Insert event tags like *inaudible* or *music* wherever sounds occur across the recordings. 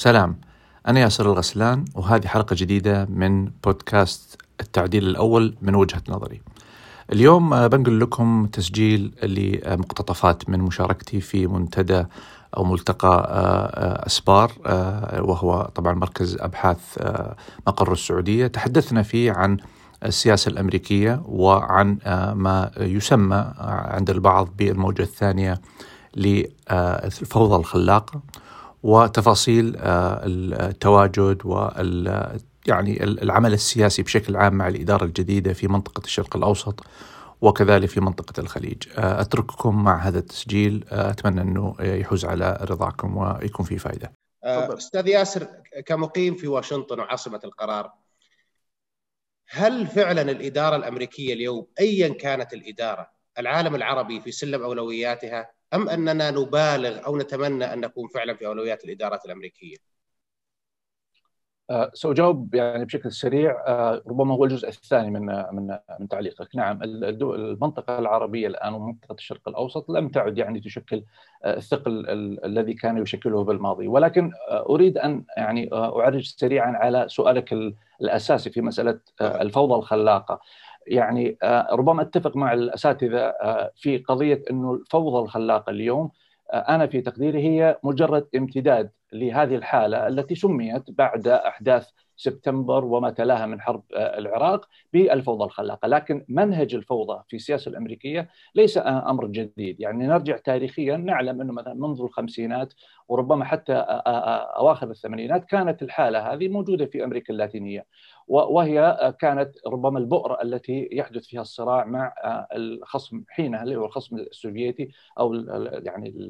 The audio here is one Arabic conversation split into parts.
سلام. أنا ياسر الغسلان وهذه حلقة جديدة من بودكاست التعديل الأول من وجهة نظري. اليوم آه، بنقل لكم تسجيل لمقتطفات من مشاركتي في منتدى أو ملتقى آه، آه، أسبار وهو طبعا مركز أبحاث مقر السعودية. تحدثنا فيه عن السياسة الأمريكية وعن ما يسمى عند البعض بالموجة الثانية للفوضى الخلاقة. وتفاصيل آه، التواجد وال يعني العمل السياسي بشكل عام مع الإدارة الجديدة في منطقة الشرق الأوسط وكذلك في منطقة الخليج. آه، أترككم مع هذا التسجيل. آه، أتمنى أنه يحوز على رضاكم ويكون فيه فائدة أستاذ ياسر كمقيم في واشنطن وعاصمة القرار هل فعلا الإدارة الأمريكية اليوم أيا كانت الإدارة العالم العربي في سلم أولوياتها أم أننا نبالغ أو نتمنى أن نكون فعلا في أولويات الإدارات الأمريكية؟ أه سأجاوب يعني بشكل سريع أه ربما هو الجزء الثاني من من من تعليقك، نعم المنطقة العربية الآن ومنطقة الشرق الأوسط لم تعد يعني تشكل أه الثقل الذي كان يشكله بالماضي، ولكن أريد أن يعني أعرج سريعا على سؤالك الأساسي في مسألة أه، الفوضى الخلاقة. يعني آه، ربما أتفق مع الأساتذة آه، في قضية إنه الفوضى الخلاقة اليوم آه، أنا في تقديري هي مجرد امتداد. لهذه الحالة التي سميت بعد أحداث سبتمبر وما تلاها من حرب العراق بالفوضى الخلاقة، لكن منهج الفوضى في السياسة الأمريكية ليس أمر جديد، يعني نرجع تاريخيا نعلم أنه مثلا منذ الخمسينات وربما حتى أواخر الثمانينات كانت الحالة هذه موجودة في أمريكا اللاتينية، وهي كانت ربما البؤره التي يحدث فيها الصراع مع الخصم حينها اللي هو الخصم السوفيتي أو يعني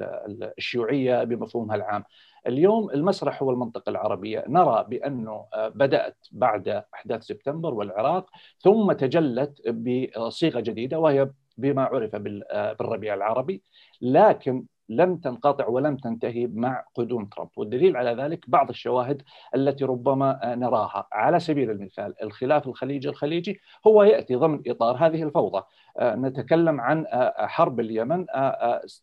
الشيوعية بمفهومها العام. اليوم المسرح هو المنطقة العربية. نرى بأنه بدأت بعد أحداث سبتمبر والعراق ثم تجلت بصيغة جديدة وهي بما عرف بالربيع العربي. لكن لم تنقطع ولم تنتهي مع قدوم ترامب. والدليل على ذلك بعض الشواهد التي ربما نراها. على سبيل المثال الخلاف الخليجي الخليجي هو يأتي ضمن إطار هذه الفوضى. نتكلم عن حرب اليمن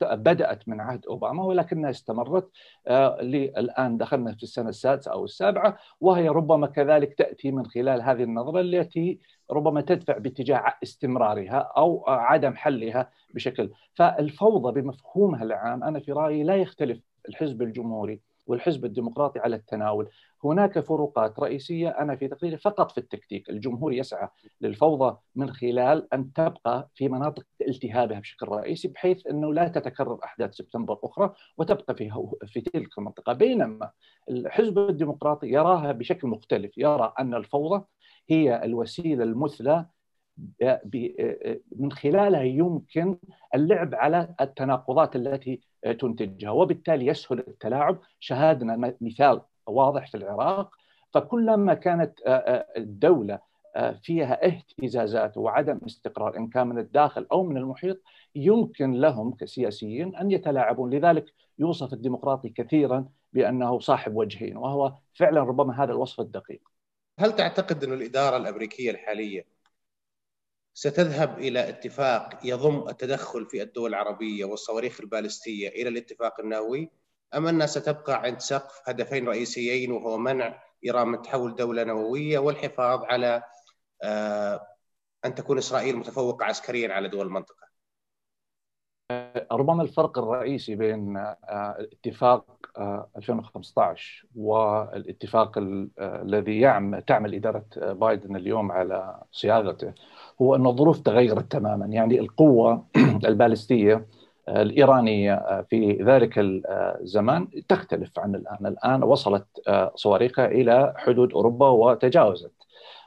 بدأت من عهد أوباما ولكنها استمرت الآن دخلنا في السنة السادسة أو السابعة وهي ربما كذلك تأتي من خلال هذه النظرة التي ربما تدفع باتجاه استمرارها أو عدم حلها بشكل. فالفوضى بمفهومها العام أنا في رأيي لا يختلف الحزب الجمهوري والحزب الديمقراطي على التناول. هناك فروقات رئيسية أنا في تقديري فقط في التكتيك. الجمهور يسعى للفوضى من خلال أن تبقى في مناطق التهابها بشكل رئيسي بحيث أنه لا تتكرر أحداث سبتمبر أخرى وتبقى في, في تلك المنطقة. بينما الحزب الديمقراطي يراها بشكل مختلف. يرى أن الفوضى هي الوسيلة المثلى من خلالها يمكن اللعب على التناقضات التي تنتجها وبالتالي يسهل التلاعب. شاهدنا مثال واضح في العراق. فكلما كانت الدولة فيها اهتزازات وعدم استقرار إن كان من الداخل أو من المحيط يمكن لهم كسياسيين أن يتلاعبون. لذلك يوصف الديمقراطي كثيرا بأنه صاحب وجهين وهو فعلا ربما هذا الوصف الدقيق. هل تعتقد أن الإدارة الأمريكية الحالية ستذهب إلى اتفاق يضم التدخل في الدول العربية والصواريخ البالستية إلى الاتفاق النووي؟ أم أنها ستبقى عند سقف هدفين رئيسيين وهو منع إيران من تحول دولة نووية والحفاظ على آه، أن تكون إسرائيل متفوقة عسكريا على دول المنطقة؟ ربما الفرق الرئيسي بين آه، اتفاق 2015 آه، والاتفاق الذي يعمل تعمل إدارة بايدن اليوم على صياغته. هو أن الظروف تغيرت تماما. يعني القوة *clears throat* البالستية آه، الإيرانية في ذلك الزمان تختلف عن الآن، الآن وصلت صواريخها إلى حدود أوروبا وتجاوزت.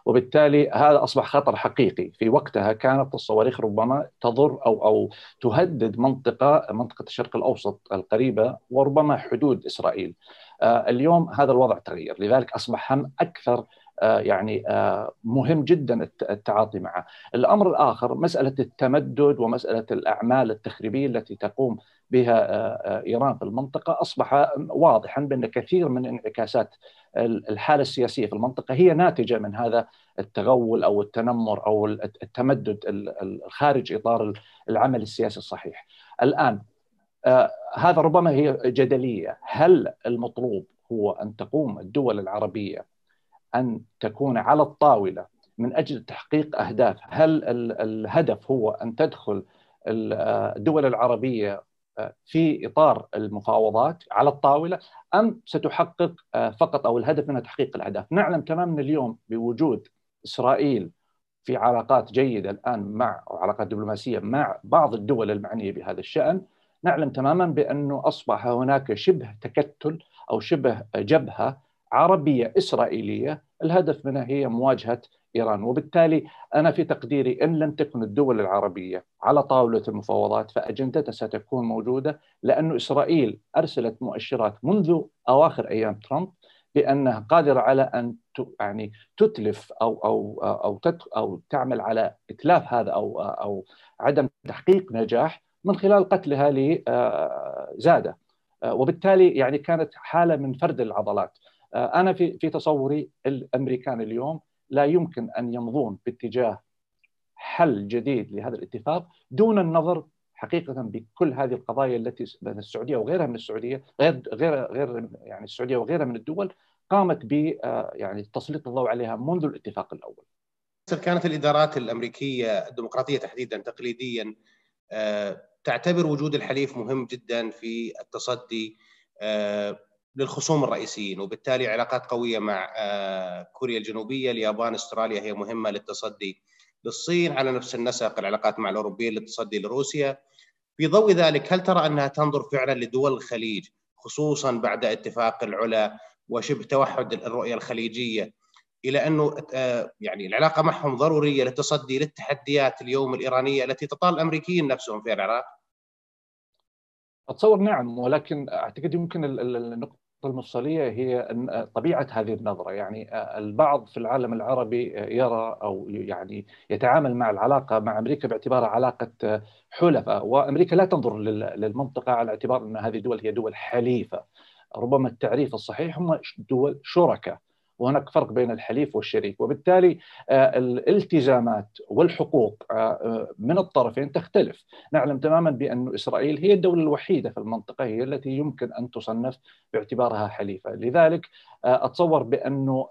وبالتالي هذا أصبح خطر حقيقي. في وقتها كانت الصواريخ ربما تضر أو أو تهدد منطقة منطقة الشرق الأوسط القريبة وربما حدود إسرائيل. آه، اليوم هذا الوضع تغير. لذلك أصبح هم أكثر آه، يعني آه، مهم جدا التعاطي معه. الأمر الآخر مسألة التمدد ومسألة الأعمال التخريبية التي تقوم بها إيران في المنطقة أصبح واضحا بأن كثير من انعكاسات الحالة السياسية في المنطقة هي ناتجة من هذا التغول أو التنمر أو التمدد الخارج إطار العمل السياسي الصحيح. الآن آه هذا ربما هي جدلية، هل المطلوب هو أن تقوم الدول العربية أن تكون على الطاولة من أجل تحقيق أهداف، هل الهدف هو أن تدخل الدول العربية في إطار المفاوضات على الطاولة أم ستحقق فقط أو الهدف منها تحقيق الأهداف؟ نعلم تماما اليوم بوجود إسرائيل في علاقات جيدة الآن مع أو علاقات دبلوماسية مع بعض الدول المعنية بهذا الشأن نعلم تماما بأنه أصبح هناك شبه تكتل أو شبه جبهة عربية إسرائيلية الهدف منها هي مواجهة إيران. وبالتالي أنا في تقديري إن لم تكن الدول العربية على طاولة المفاوضات فأجندتها ستكون موجودة لأنه إسرائيل أرسلت مؤشرات منذ أواخر أيام ترامب بأنها قادرة على أن يعني تتلف أو أو أو أو تعمل على إتلاف هذا أو أو عدم تحقيق نجاح من خلال قتلها لزاده وبالتالي يعني كانت حالة من فرد العضلات. أنا في في تصوري الأمريكان اليوم لا يمكن أن يمضون باتجاه حل جديد لهذا الاتفاق دون النظر حقيقة بكل هذه القضايا التي السعودية وغيرها من السعودية غير غير غير يعني السعودية وغيرها من الدول قامت ب يعني تسليط الضوء عليها منذ الاتفاق الأول. كانت الإدارات الأمريكية الديمقراطية تحديدا تقليديا تعتبر وجود الحليف مهم جدا في التصدي للخصوم الرئيسيين وبالتالي علاقات قوية مع كوريا الجنوبية، اليابان، استراليا هي مهمة للتصدي للصين على نفس النسق العلاقات مع الأوروبيين للتصدي لروسيا. في ضوء ذلك هل ترى أنها تنظر فعلا لدول الخليج خصوصا بعد اتفاق العلا وشبه توحد الرؤية الخليجية إلى أنه يعني العلاقة معهم ضرورية للتصدي للتحديات اليوم الإيرانية التي تطال الأمريكيين نفسهم في العراق؟ أتصور نعم ولكن أعتقد يمكن النقطة المفصلية هي طبيعة هذه النظرة. يعني البعض في العالم العربي يرى أو يعني يتعامل مع العلاقة مع أمريكا باعتبارها علاقة حلفاء. وأمريكا لا تنظر للمنطقة على اعتبار أن هذه الدول هي دول حليفة. ربما التعريف الصحيح هم دول شركاء. وهناك فرق بين الحليف والشريك وبالتالي الالتزامات والحقوق من الطرفين تختلف. نعلم تماما بأن إسرائيل هي الدولة الوحيدة في المنطقة هي التي يمكن أن تصنف باعتبارها حليفة. لذلك أتصور بأنه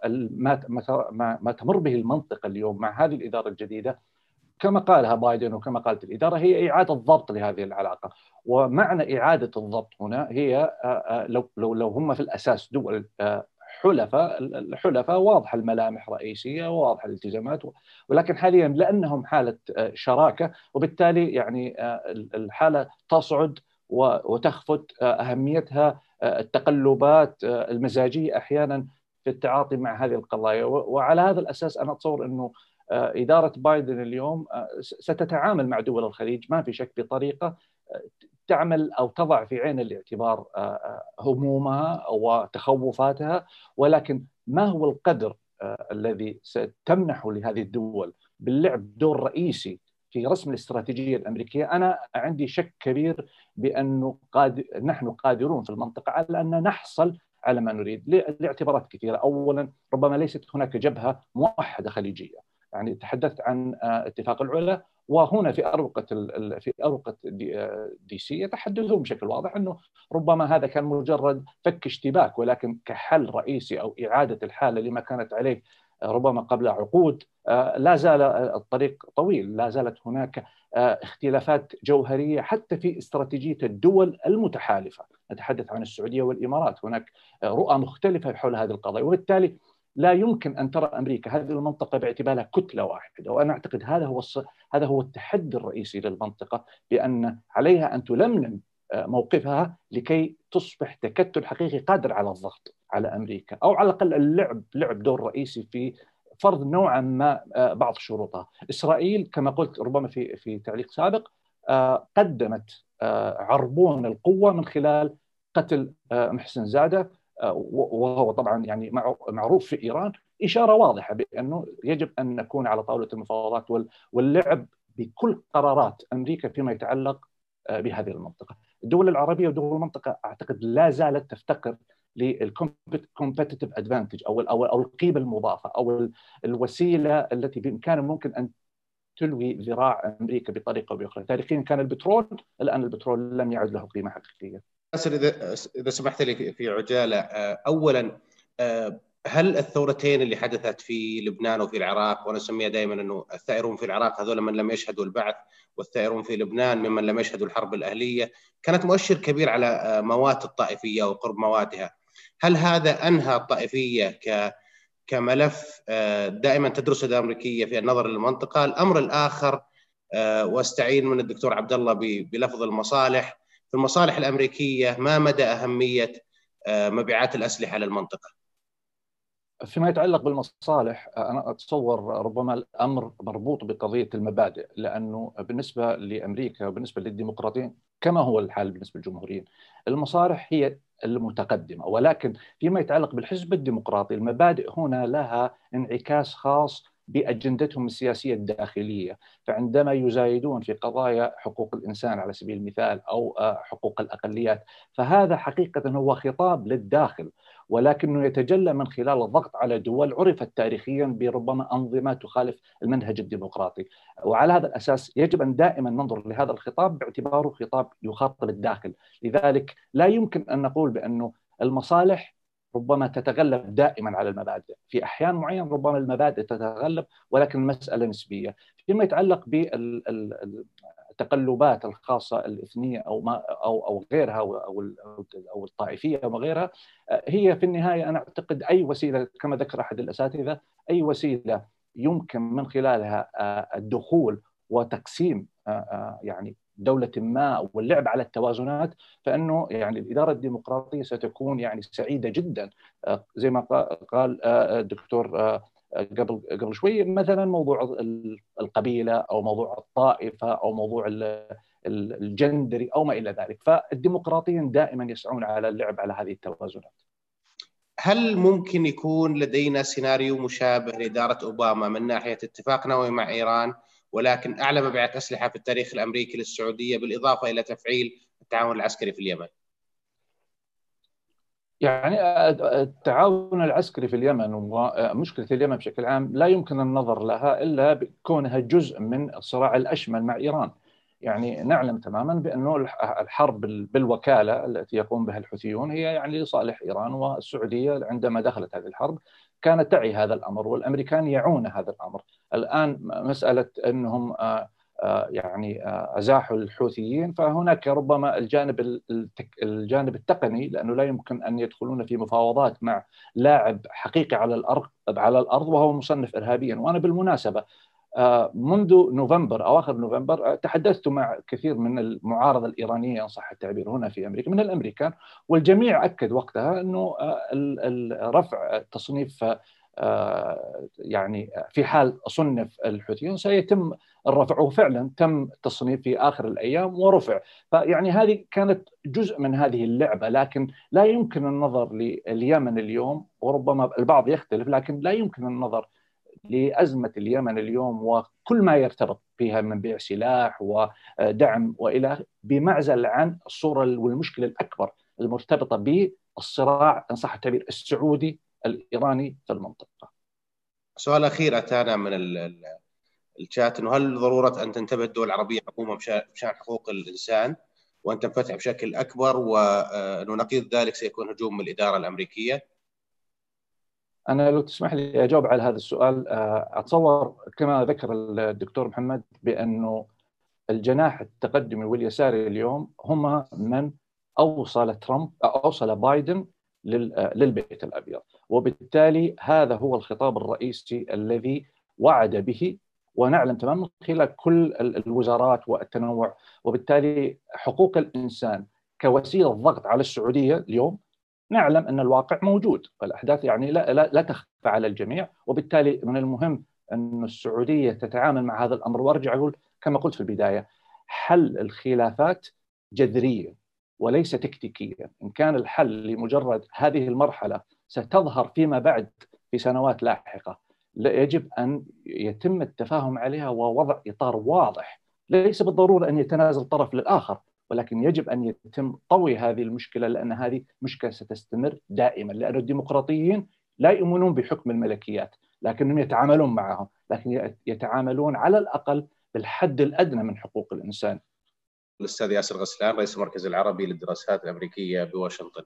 ما تمر به المنطقة اليوم مع هذه الإدارة الجديدة كما قالها بايدن وكما قالت الإدارة هي إعادة ضبط لهذه العلاقة. ومعنى إعادة الضبط هنا هي لو لو لو هم في الأساس دول حلفاء الحلفاء واضحة الملامح رئيسية وواضحه الالتزامات ولكن حاليا لأنهم حالة شراكة وبالتالي يعني الحالة تصعد وتخفت أهميتها التقلبات المزاجية أحيانا في التعاطي مع هذه القضايا. وعلى هذا الأساس أنا أتصور إنه إدارة بايدن اليوم ستتعامل مع دول الخليج. ما في شك بطريقة تعمل أو تضع في عين الاعتبار همومها وتخوفاتها ولكن ما هو القدر الذي ستمنحه لهذه الدول باللعب دور رئيسي في رسم الاستراتيجية الأمريكية؟ أنا عندي شك كبير بأنه قاد... نحن قادرون في المنطقة على أن نحصل على ما نريد لاعتبارات كثيرة، اولا ربما ليست هناك جبهة موحدة خليجية، يعني تحدثت عن اتفاق العلا وهنا في أروقة في أروقة دي سي يتحدثون بشكل واضح أنه ربما هذا كان مجرد فك اشتباك ولكن كحل رئيسي أو إعادة الحالة لما كانت عليه ربما قبل عقود لا زال الطريق طويل لا زالت هناك اختلافات جوهرية حتى في استراتيجية الدول المتحالفة. نتحدث عن السعودية والإمارات هناك رؤى مختلفة حول هذه القضايا وبالتالي لا يمكن أن ترى أمريكا هذه المنطقة باعتبارها كتلة واحدة وأنا أعتقد هذا هو هذا هو التحدي الرئيسي للمنطقة بأن عليها أن تلملم موقفها لكي تصبح تكتل حقيقي قادر على الضغط على أمريكا أو على الأقل اللعب لعب دور رئيسي في فرض نوعا ما بعض شروطها. إسرائيل كما قلت ربما في في تعليق سابق قدمت عربون القوة من خلال قتل محسن زادة وهو طبعا يعني معروف في إيران إشارة واضحة بأنه يجب أن نكون على طاولة المفاوضات واللعب بكل قرارات أمريكا فيما يتعلق بهذه المنطقة. الدول العربية ودول المنطقة أعتقد لا زالت تفتقر للكومبتيتيف ادفانتج أو أو أو القيمة المضافة أو الوسيلة التي بامكانه ممكن أن تلوي ذراع أمريكا بطريقة أو بأخرى، تاريخيا كان البترول الآن البترول لم يعد له قيمة حقيقية. ياسر إذا إذا سمحت لي في عجالة اولا هل الثورتين اللي حدثت في لبنان وفي العراق وأنا اسميها دائما إنه الثائرون في العراق هذول من لم يشهدوا البعث والثائرون في لبنان ممن لم يشهدوا الحرب الأهلية كانت مؤشر كبير على موات الطائفية وقرب مواتها هل هذا أنهى الطائفية ك كملف آه، دائما تدرسه الأمريكية في النظر للمنطقة، الأمر الآخر آه، واستعين من الدكتور عبد الله بلفظ المصالح، في المصالح الأمريكية ما مدى أهمية آه، مبيعات الأسلحة للمنطقة؟ فيما يتعلق بالمصالح أنا أتصور ربما الأمر مربوط بقضية المبادئ لأنه بالنسبة لأمريكا وبالنسبة للديمقراطيين كما هو الحال بالنسبة للجمهوريين المصالح هي المتقدمة ولكن فيما يتعلق بالحزب الديمقراطي المبادئ هنا لها انعكاس خاص بأجندتهم السياسية الداخلية، فعندما يزايدون في قضايا حقوق الإنسان على سبيل المثال أو حقوق الأقليات، فهذا حقيقة هو خطاب للداخل ولكنه يتجلى من خلال الضغط على دول عرفت تاريخيا بربما أنظمة تخالف المنهج الديمقراطي، وعلى هذا الأساس يجب أن دائما ننظر لهذا الخطاب باعتباره خطاب يخاطب الداخل، لذلك لا يمكن أن نقول بأنه المصالح ربما تتغلب دائما على المبادئ. في أحيان معينة ربما المبادئ تتغلب ولكن المساله نسبية. فيما يتعلق بالتقلبات الخاصة الإثنية أو ما أو أو غيرها أو الطائفية وغيرها هي في النهاية أنا أعتقد أي وسيلة كما ذكر أحد الأساتذة أي وسيلة يمكن من خلالها الدخول وتقسيم يعني دولة ما واللعب على التوازنات فإنه يعني الإدارة الديمقراطية ستكون يعني سعيدة جدا. آه، زي ما قال آه، الدكتور آه، قبل قبل شوي مثلا موضوع القبيلة أو موضوع الطائفة أو موضوع الجندري أو ما إلى ذلك. فالديمقراطيين دائما يسعون على اللعب على هذه التوازنات. هل ممكن يكون لدينا سيناريو مشابه لإدارة أوباما من ناحية اتفاق نووي مع إيران؟ ولكن اعلى مبيعات اسلحه في التاريخ الأمريكي للسعودية بالإضافة إلى تفعيل التعاون العسكري في اليمن. يعني التعاون العسكري في اليمن ومشكله اليمن بشكل عام لا يمكن النظر لها إلا بكونها جزء من الصراع الأشمل مع إيران. يعني نعلم تماما بانه الحرب بالوكالة التي يقوم بها الحوثيون هي يعني لصالح إيران والسعودية عندما دخلت هذه الحرب كانت تعي هذا الأمر والأمريكان يعون هذا الأمر. الآن مسألة أنهم يعني أزاحوا الحوثيين فهناك ربما الجانب الجانب التقني لأنه لا يمكن أن يدخلون في مفاوضات مع لاعب حقيقي على الأرض على الأرض وهو مصنف ارهابيا. وأنا بالمناسبة منذ نوفمبر أواخر نوفمبر تحدثت مع كثير من المعارضة الإيرانية إن صح التعبير هنا في أمريكا من الأمريكان والجميع أكد وقتها أنه رفع تصنيف يعني في حال صنف الحوثيون سيتم الرفع وفعلا تم التصنيف في آخر الأيام ورفع. فيعني هذه كانت جزء من هذه اللعبة لكن لا يمكن النظر لليمن اليوم وربما البعض يختلف لكن لا يمكن النظر لأزمة اليمن اليوم وكل ما يرتبط فيها من بيع سلاح ودعم وإلى بمعزل عن الصورة والمشكلة الأكبر المرتبطة بالصراع إن صح التعبير السعودي الإيراني في المنطقة. سؤال أخير أتانا من الشات إنه هل ضرورة أن تنتبه الدول العربية حكومه بشأن حقوق الإنسان وأن تنفتح بشكل أكبر وانه نقيض ذلك سيكون هجوم من الإدارة الأمريكية؟ أنا لو تسمح لي أجاوب على هذا السؤال آه، أتصور كما ذكر الدكتور محمد بأنه الجناح التقدمي واليساري اليوم هم من أوصل ترامب أوصل بايدن آه، للبيت الأبيض. وبالتالي هذا هو الخطاب الرئيسي الذي وعد به ونعلم تماما خلال كل الوزارات والتنوع. وبالتالي حقوق الإنسان كوسيلة ضغط على السعودية اليوم نعلم أن الواقع موجود والاحداث يعني لا, لا, لا تخفى على الجميع. وبالتالي من المهم أن السعودية تتعامل مع هذا الأمر. وأرجع أقول كما قلت في البداية حل الخلافات جذريا وليس تكتيكيا إن كان الحل لمجرد هذه المرحلة ستظهر فيما بعد في سنوات لاحقة يجب أن يتم التفاهم عليها ووضع إطار واضح. ليس بالضرورة أن يتنازل طرف للآخر. ولكن يجب أن يتم طوي هذه المشكلة لأن هذه مشكلة ستستمر دائما لأن الديمقراطيين لا يؤمنون بحكم الملكيات لكنهم يتعاملون معهم لكن يتعاملون على الأقل بالحد الأدنى من حقوق الإنسان الأستاذ ياسر غسلان رئيس المركز العربي للدراسات الأمريكية بواشنطن.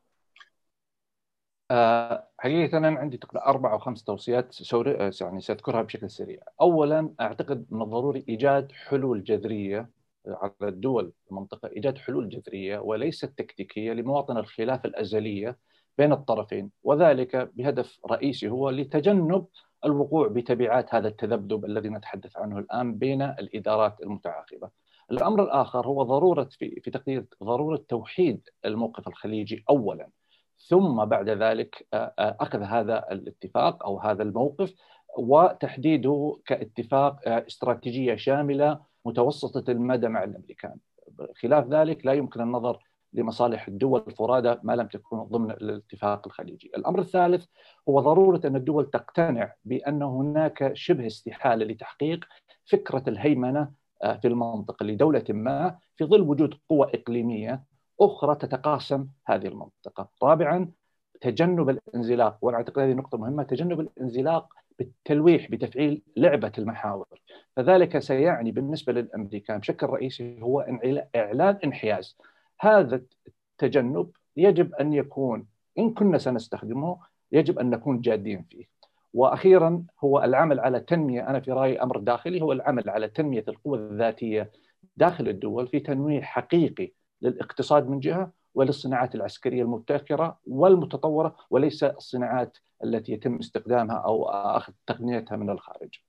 آه، حقيقة أنا عندي تقريبا أربع أو خمس توصيات آه، يعني سأذكرها بشكل سريع. أولا أعتقد من الضروري إيجاد حلول جذرية على الدول المنطقة إيجاد حلول جذرية وليست تكتيكية لمواطنة الخلاف الأزلية بين الطرفين وذلك بهدف رئيسي هو لتجنب الوقوع بتبعات هذا التذبذب الذي نتحدث عنه الآن بين الإدارات المتعاقبة. الأمر الآخر هو ضرورة في, في تقدير ضرورة توحيد الموقف الخليجي أولا ثم بعد ذلك أخذ هذا الاتفاق أو هذا الموقف وتحديده كاتفاق استراتيجية شاملة متوسطة المدى مع الأمريكان خلاف ذلك لا يمكن النظر لمصالح الدول الفرادى ما لم تكن ضمن الاتفاق الخليجي. الأمر الثالث هو ضرورة أن الدول تقتنع بأن هناك شبه استحالة لتحقيق فكرة الهيمنة آه، في المنطقة لدولة ما في ظل وجود قوى إقليمية أخرى تتقاسم هذه المنطقة. رابعا تجنب الانزلاق وأنا أعتقد هذه نقطة مهمة تجنب الانزلاق بالتلويح بتفعيل لعبة المحاور. فذلك سيعني بالنسبة للأمريكان بشكل رئيسي هو إعلان انحياز. هذا التجنب يجب أن يكون إن كنا سنستخدمه يجب أن نكون جادين فيه. وأخيرا هو العمل على تنمية أنا في رأيي أمر داخلي هو العمل على تنمية القوى الذاتية داخل الدول في تنويع حقيقي للاقتصاد من جهة وللصناعات العسكرية المبتكرة والمتطورة وليس الصناعات التي يتم استخدامها أو أخذ تقنيتها من الخارج.